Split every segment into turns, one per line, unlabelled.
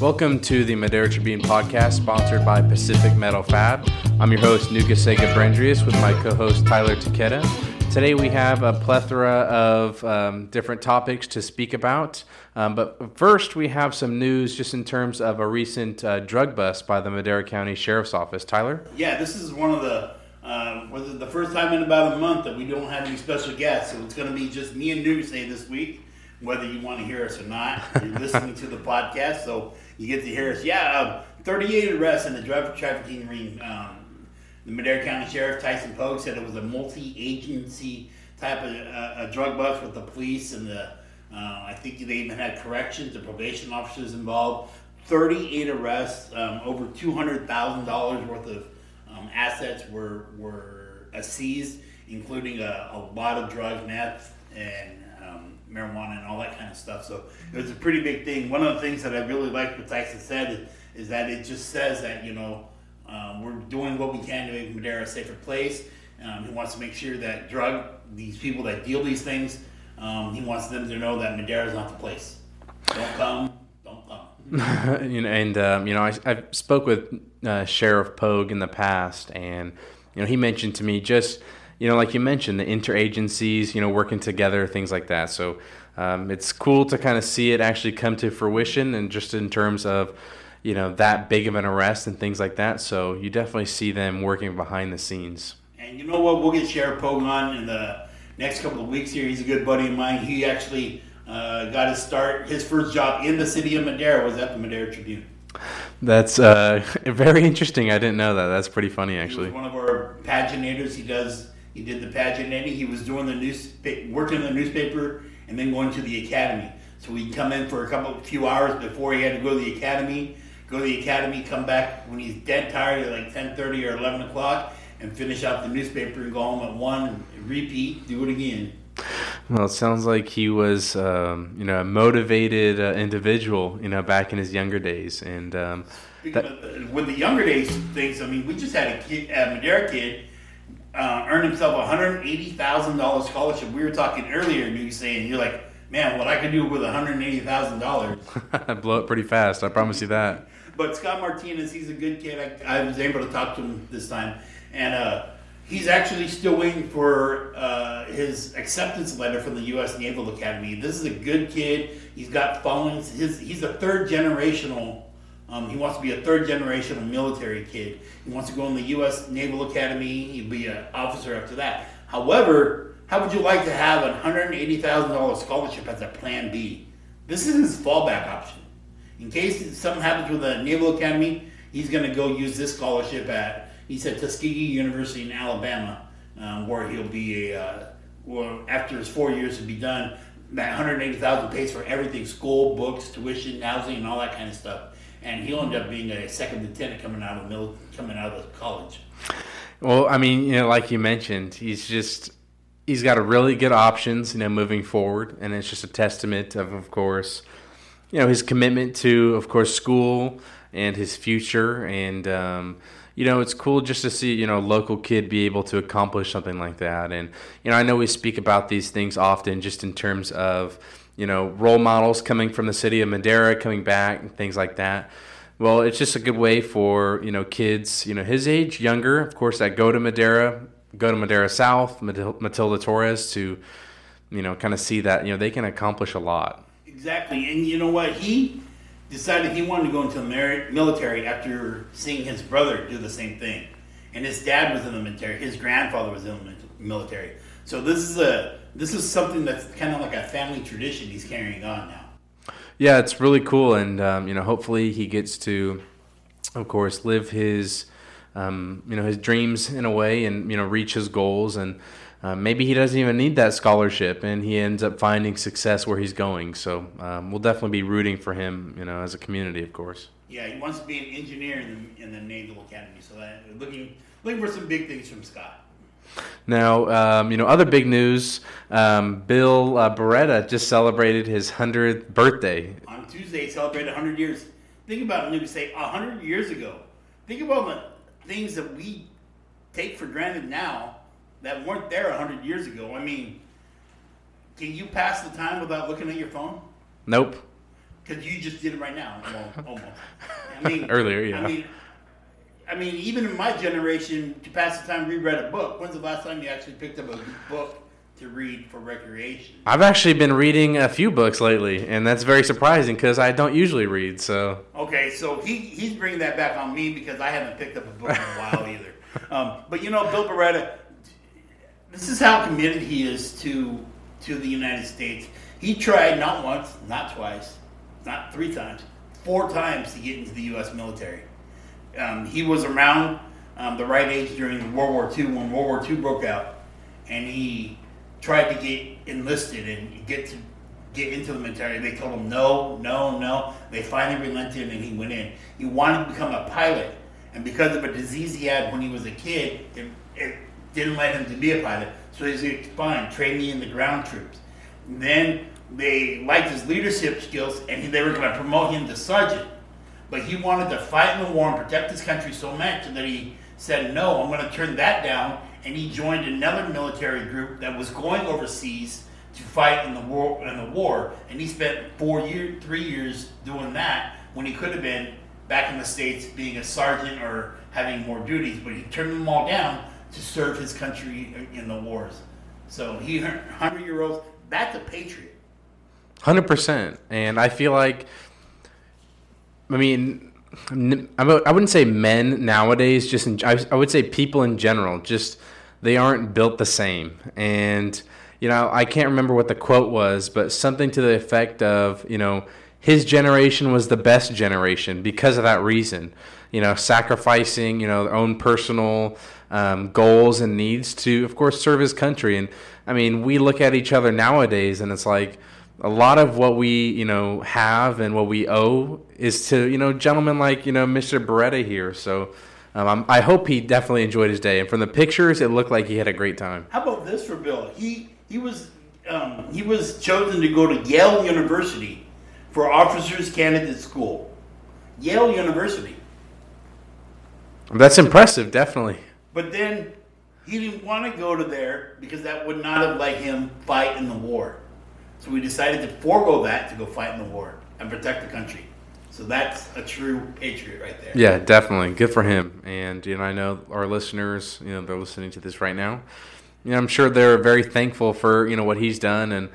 Welcome to the Madera Tribune podcast, sponsored by Pacific Metal Fab. I'm your host, Nugesse Ghebrendrias, with my co host, Tyler Takeda. Today, we have a plethora of um, different topics to speak about. Um, but first, we have some news just in terms of a recent uh, drug bust by the Madera County Sheriff's Office. Tyler?
Yeah, this is one of the uh, was it the first time in about a month that we don't have any special guests. So it's going to be just me and Nugasega this week whether you want to hear us or not. You're listening to the podcast, so you get to hear us. Yeah, um, 38 arrests in the drug trafficking ring. Um, the Madera County Sheriff Tyson Pogue said it was a multi-agency type of uh, a drug bust with the police and the. Uh, I think they even had corrections, the probation officers involved. 38 arrests, um, over $200,000 worth of um, assets were were seized, including a, a lot of drugs, meth, and marijuana and all that kind of stuff. So it was a pretty big thing. One of the things that I really liked what Tyson said is that it just says that, you know, um, we're doing what we can to make Madera a safer place. Um, he wants to make sure that drug, these people that deal these things, um, he wants them to know that Madera is not the place. Don't come, don't come.
you know, and um, you know, I, I spoke with uh, Sheriff Pogue in the past, and you know, he mentioned to me just you know, like you mentioned, the interagencies, you know, working together, things like that. So um, it's cool to kind of see it actually come to fruition, and just in terms of, you know, that big of an arrest and things like that. So you definitely see them working behind the scenes.
And you know what? We'll get Sheriff Pogue on in the next couple of weeks here. He's a good buddy of mine. He actually uh, got his start. His first job in the city of Madera was at the Madera Tribune.
That's uh, very interesting. I didn't know that. That's pretty funny, actually.
one of our paginators. He does he did the paginating. He was doing the news, working in the newspaper, and then going to the academy. So he'd come in for a couple, few hours before he had to go to the academy. Go to the academy, come back when he's dead tired at like ten thirty or eleven o'clock, and finish out the newspaper and go home at one. And repeat, do it again.
Well, it sounds like he was, um, you know, a motivated uh, individual, you know, back in his younger days. And um,
that... the, with the younger days things, I mean, we just had a kid, a Madera kid uh, earned himself a hundred eighty thousand dollars scholarship. We were talking earlier, and you saying you're like, man, what I could do with one hundred eighty thousand dollars.
I blow it pretty fast. I promise you that.
But Scott Martinez, he's a good kid. I, I was able to talk to him this time, and uh, he's actually still waiting for uh, his acceptance letter from the U.S. Naval Academy. This is a good kid. He's got followings. His he's a third generational um, he wants to be a third generation military kid. He wants to go in the U.S. Naval Academy. He'll be an officer after that. However, how would you like to have a $180,000 scholarship as a plan B? This is his fallback option. In case something happens with the Naval Academy, he's going to go use this scholarship at, he said, Tuskegee University in Alabama, um, where he'll be a, uh, well, after his four years to be done, that 180,000 pays for everything, school, books, tuition, housing, and all that kind of stuff and he'll end up being a second lieutenant coming out of coming out of college.
Well, I mean, you know, like you mentioned, he's just he's got a really good options, you know, moving forward, and it's just a testament of, of course, you know, his commitment to, of course, school and his future, and um, you know, it's cool just to see you know a local kid be able to accomplish something like that, and you know, I know we speak about these things often, just in terms of you know, role models coming from the city of Madera coming back and things like that. Well, it's just a good way for, you know, kids, you know, his age, younger, of course, that go to Madera, go to Madera South, Matilda Torres to, you know, kind of see that, you know, they can accomplish a lot.
Exactly. And you know what? He decided he wanted to go into the military after seeing his brother do the same thing. And his dad was in the military, his grandfather was in the military. So this is a this is something that's kind of like a family tradition he's carrying on now.
Yeah, it's really cool, and um, you know, hopefully he gets to, of course, live his, um, you know, his dreams in a way, and you know, reach his goals, and uh, maybe he doesn't even need that scholarship, and he ends up finding success where he's going. So um, we'll definitely be rooting for him, you know, as a community, of course.
Yeah, he wants to be an engineer in the, in the Naval Academy, so that, looking looking for some big things from Scott.
Now, um, you know, other big news um, Bill uh, Beretta just celebrated his 100th birthday.
On Tuesday, he celebrated 100 years. Think about it, say 100 years ago. Think about the things that we take for granted now that weren't there 100 years ago. I mean, can you pass the time without looking at your phone?
Nope.
because you just did it right now, well, almost. I mean,
Earlier, yeah.
I mean, I mean, even in my generation, to pass the time, reread a book. When's the last time you actually picked up a book to read for recreation?
I've actually been reading a few books lately, and that's very surprising because I don't usually read. So
Okay, so he, he's bringing that back on me because I haven't picked up a book in a while either. Um, but you know, Bill Beretta, this is how committed he is to to the United States. He tried not once, not twice, not three times, four times to get into the U.S. military. Um, he was around um, the right age during World War II when World War II broke out, and he tried to get enlisted and get to get into the military. They told him no, no, no. They finally relented, and he went in. He wanted to become a pilot, and because of a disease he had when he was a kid, it, it didn't let him to be a pilot. So he's fine, train me in the ground troops. And then they liked his leadership skills, and they were going to promote him to sergeant. But he wanted to fight in the war and protect his country so much that he said, "No, I'm going to turn that down." And he joined another military group that was going overseas to fight in the war. In the war, and he spent four years, three years doing that when he could have been back in the states being a sergeant or having more duties. But he turned them all down to serve his country in the wars. So he, 100 year old, that's a patriot.
Hundred percent, and I feel like, I mean, I wo- I wouldn't say men nowadays. Just in, I, I would say people in general. Just they aren't built the same, and you know I can't remember what the quote was, but something to the effect of you know his generation was the best generation because of that reason. You know, sacrificing you know their own personal um, goals and needs to, of course, serve his country. And I mean, we look at each other nowadays, and it's like a lot of what we you know have and what we owe is to you know gentlemen like you know Mr. Beretta here. So um, I'm, I hope he definitely enjoyed his day. And from the pictures, it looked like he had a great time.
How about this for Bill? He he was um, he was chosen to go to Yale University for officers candidate school. Yale University.
That's impressive, definitely.
But then he didn't want to go to there because that would not have let him fight in the war. So we decided to forego that to go fight in the war and protect the country. So that's a true patriot right there.
Yeah, definitely. Good for him. And you know, I know our listeners, you know, they're listening to this right now. You know, I'm sure they're very thankful for you know what he's done, and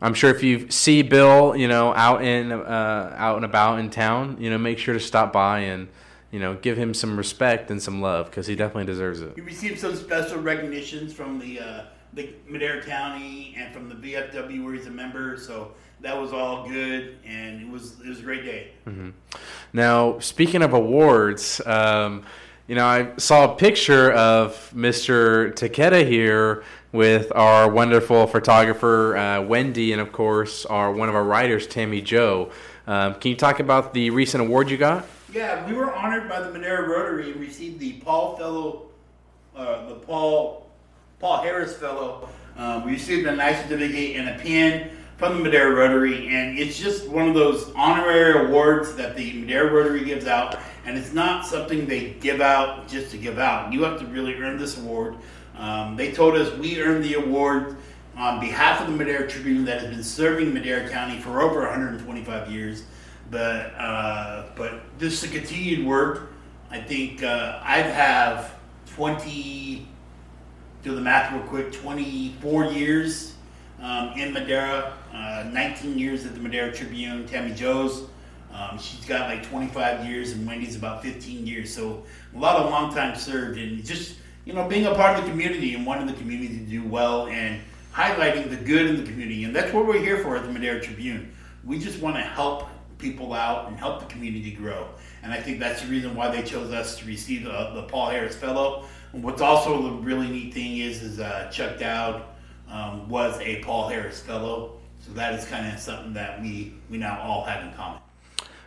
I'm sure if you see Bill, you know, out in uh, out and about in town, you know, make sure to stop by and you know give him some respect and some love because he definitely deserves it.
He received some special recognitions from the uh, the Madera County and from the VFW where he's a member. So that was all good, and it was it was a great day.
Now, speaking of awards, um, you know, I saw a picture of Mr. Takeda here with our wonderful photographer uh, Wendy, and of course, our one of our writers, Tammy Joe. Um, can you talk about the recent award you got?
Yeah, we were honored by the Madera Rotary and received the Paul Fellow, uh, the Paul Paul Harris Fellow. Um, we received a nice certificate and a pin from the Madera Rotary, and it's just one of those honorary awards that the Madera Rotary gives out, and it's not something they give out just to give out. You have to really earn this award. Um, they told us we earned the award on behalf of the Madera Tribune that has been serving Madera County for over 125 years. But uh, but this is a continued work. I think uh, I have 20 do the math real quick 24 years um, in Madera, uh, 19 years at the Madera Tribune, Tammy Joe's. Um, she's got like 25 years, and Wendy's about 15 years. So a lot of long time served, and just you know being a part of the community and wanting the community to do well and highlighting the good in the community, and that's what we're here for at the Madera Tribune. We just want to help people out and help the community grow, and I think that's the reason why they chose us to receive the, the Paul Harris Fellow. And what's also the really neat thing is, is uh, Chuck Dowd um, was a Paul Harris Fellow, so that is kind of something that we we now all have in common.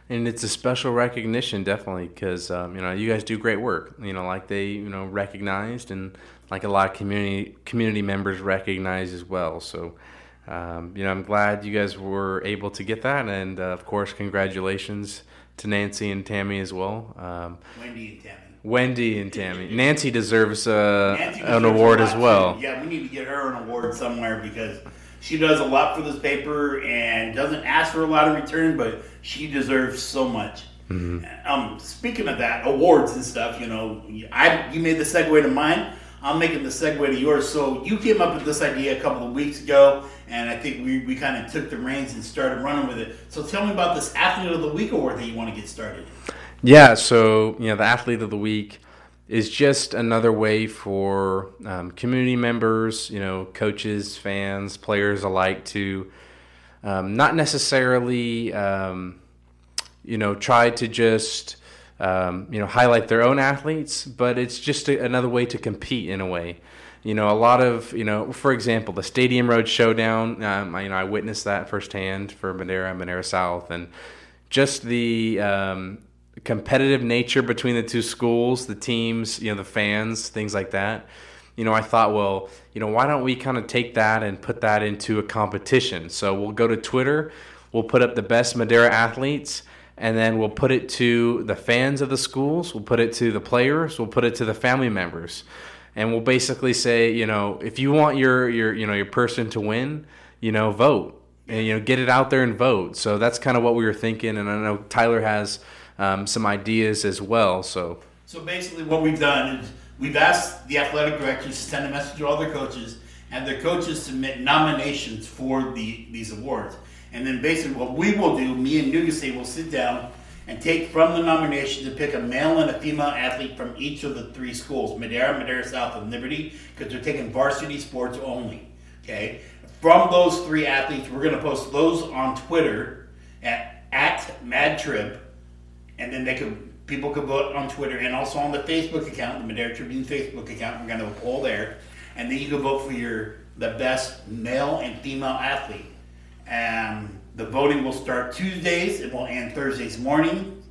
And it's a special recognition, definitely, because um, you know you guys do great work. You know, like they you know recognized, and like a lot of community community members recognize as well. So, um, you know, I'm glad you guys were able to get that, and uh, of course, congratulations to Nancy and Tammy as well. Um,
Wendy and Tammy.
Wendy and Tammy. Nancy deserves uh,
Nancy
an
deserves
award as well.
Yeah, we need to get her an award somewhere because She does a lot for this paper and doesn't ask for a lot in return, but she deserves so much. Mm-hmm. Um, speaking of that, awards and stuff, you know, I you made the segue to mine. I'm making the segue to yours. So you came up with this idea a couple of weeks ago, and I think we, we kind of took the reins and started running with it. So tell me about this Athlete of the Week award that you want to get started.
Yeah, so you know the Athlete of the Week is just another way for um, community members, you know, coaches, fans, players alike to um, not necessarily, um, you know, try to just, um, you know, highlight their own athletes, but it's just a, another way to compete in a way. You know, a lot of, you know, for example, the Stadium Road Showdown, um, I, you know, I witnessed that firsthand for Madera, Madera South, and just the, um, competitive nature between the two schools, the teams, you know, the fans, things like that. You know, I thought, well, you know, why don't we kind of take that and put that into a competition? So we'll go to Twitter, we'll put up the best Madera athletes, and then we'll put it to the fans of the schools, we'll put it to the players, we'll put it to the family members. And we'll basically say, you know, if you want your your you know your person to win, you know, vote and you know get it out there and vote. So that's kind of what we were thinking. And I know Tyler has um, some ideas as well. So,
so basically, what we've done is we've asked the athletic directors to send a message to all their coaches, and their coaches submit nominations for the these awards. And then basically, what we will do, me and Nugesse will sit down and take from the nominations to pick a male and a female athlete from each of the three schools Madera, Madera South, and Liberty, because they're taking varsity sports only. Okay? From those three athletes, we're going to post those on Twitter at, at MadTrib and then they could people could vote on Twitter and also on the Facebook account, the Madera Tribune Facebook account. We're going to poll there, and then you can vote for your the best male and female athlete. And the voting will start Tuesdays. It will end Thursdays morning.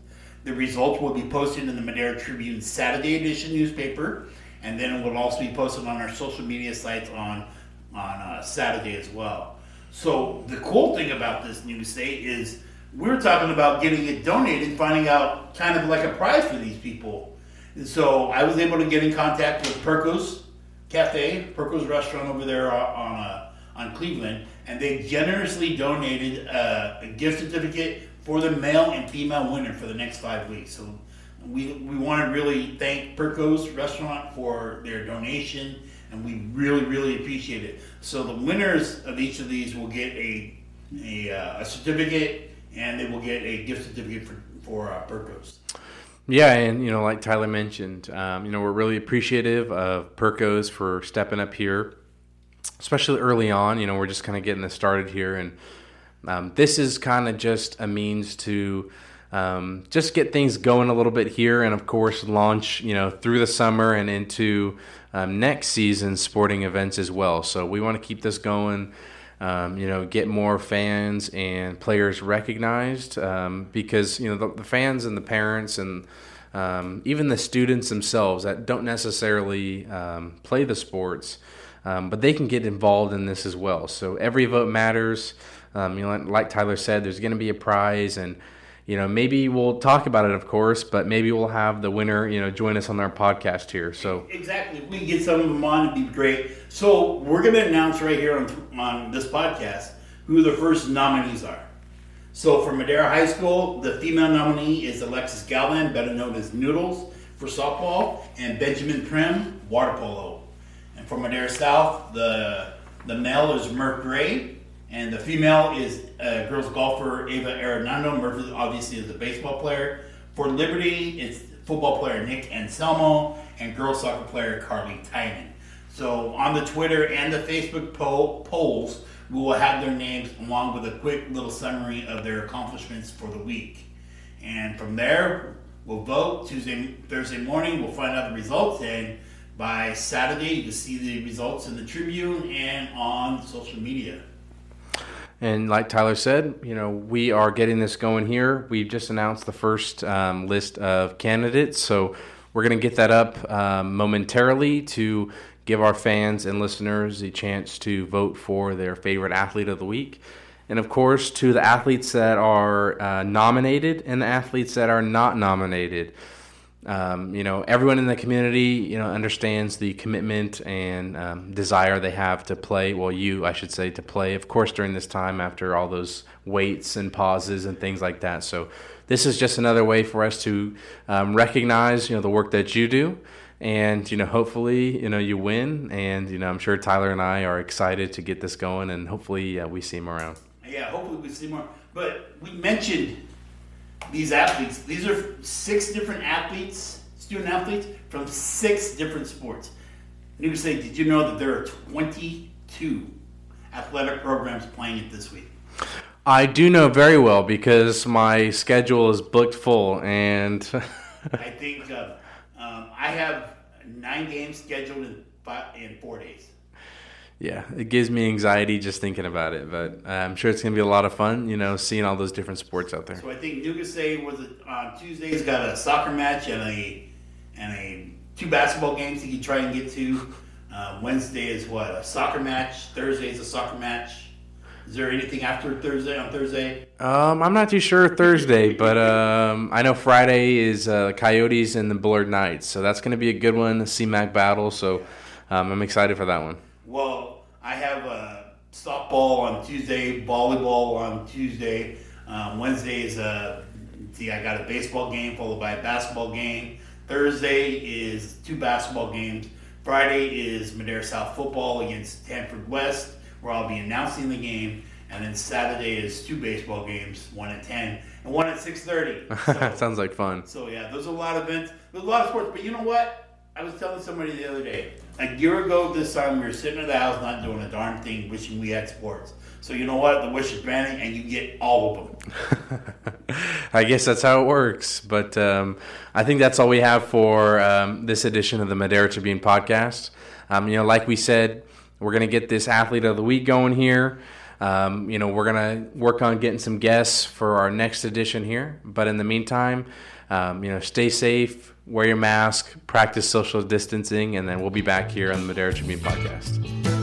The results will be posted in the Madera Tribune Saturday edition newspaper, and then it will also be posted on our social media sites on on uh, Saturday as well. So the cool thing about this news day is we are talking about getting it donated, finding out kind of like a prize for these people. And so I was able to get in contact with Perko's Cafe, Perko's restaurant over there on uh, on Cleveland, and they generously donated uh, a gift certificate for the male and female winner for the next five weeks. So we, we want to really thank Perko's restaurant for their donation, and we really, really appreciate it. So the winners of each of these will get a, a, uh, a certificate and they will get a gift certificate for for uh, Perkos.
Yeah, and you know, like Tyler mentioned, um, you know, we're really appreciative of Perkos for stepping up here, especially early on. You know, we're just kind of getting this started here, and um, this is kind of just a means to um, just get things going a little bit here, and of course, launch you know through the summer and into um, next season's sporting events as well. So we want to keep this going um, you know, get more fans and players recognized um, because you know the, the, fans and the parents and um, even the students themselves that don't necessarily um, play the sports, um, but they can get involved in this as well. So every vote matters. Um, you know, like Tyler said, there's going to be a prize and you know, maybe we'll talk about it, of course, but maybe we'll have the winner, you know, join us on our podcast here. So
exactly, if we can get some of them on, it'd be great. So we're going to announce right here on, on this podcast who the first nominees are. So for Madera High School, the female nominee is Alexis Galvan, better known as Noodles for softball, and Benjamin Prim, water polo. And for Madera South, the the male is Murph Gray, and the female is uh, girls golfer Ava Arenado. Murphy obviously is a baseball player. For Liberty, it's football player Nick Anselmo and girls soccer player Carly Tynan. So on the Twitter and the Facebook poll, polls, we will have their names along with a quick little summary of their accomplishments for the week. And from there, we'll vote Tuesday, Thursday morning. We'll find out the results, and by Saturday, you see the results in the Tribune and on social media.
And like Tyler said, you know, we are getting this going here. We've just announced the first um, list of candidates, so we're going to get that up um, momentarily to give our fans and listeners a chance to vote for their favorite athlete of the week. And of course, to the athletes that are uh, nominated and the athletes that are not nominated. Um, you know, everyone in the community, you know, understands the commitment and um, desire they have to play. Well, you, I should say, to play, of course, during this time after all those waits and pauses and things like that. So, this is just another way for us to um, recognize, you know, the work that you do, and you know, hopefully, you know, you win. And you know, I'm sure Tyler and I are excited to get this going, and hopefully, uh, we see him around.
Yeah, hopefully we see more. But we mentioned these athletes. These are six different athletes, student athletes from six different sports. And you can say, did you know that there are 22 athletic programs playing it this week?
I do know very well because my schedule is booked full, and
I think uh, um, I have nine games scheduled in, five, in four days.
Yeah, it gives me anxiety just thinking about it, but I'm sure it's going to be a lot of fun, you know, seeing all those different sports out there.
So I think Newcastle was on Tuesday's got a soccer match and a and a two basketball games he can try and get to. Uh, Wednesday is what a soccer match. Thursday is a soccer match. Is there anything after Thursday on Thursday?
Um, I'm not too sure Thursday, but um, I know Friday is uh, Coyotes and the Blurred Knights, so that's going to be a good one, the CMAC battle. So um, I'm excited for that one.
Well, I have a softball on Tuesday, volleyball on Tuesday. Um, Wednesday is a see, I got a baseball game followed by a basketball game. Thursday is two basketball games. Friday is Madera South football against Hanford West, where I'll be announcing the game. And then Saturday is two baseball games, one at ten and one at six thirty.
So, Sounds like fun.
So yeah, there's a lot of events, there's a lot of sports. But you know what? I was telling somebody the other day. A year ago this time, we were sitting at the house not doing a darn thing, wishing we had sports. So you know what? The wish is granted, and you get all of them.
I guess that's how it works. But um, I think that's all we have for um, this edition of the Madera Tribune podcast. Um, you know, like we said, we're gonna get this athlete of the week going here. Um, you know, we're gonna work on getting some guests for our next edition here. But in the meantime, um, you know, stay safe, wear your mask, practice social distancing, and then we'll be back here on the Madera Tribune podcast.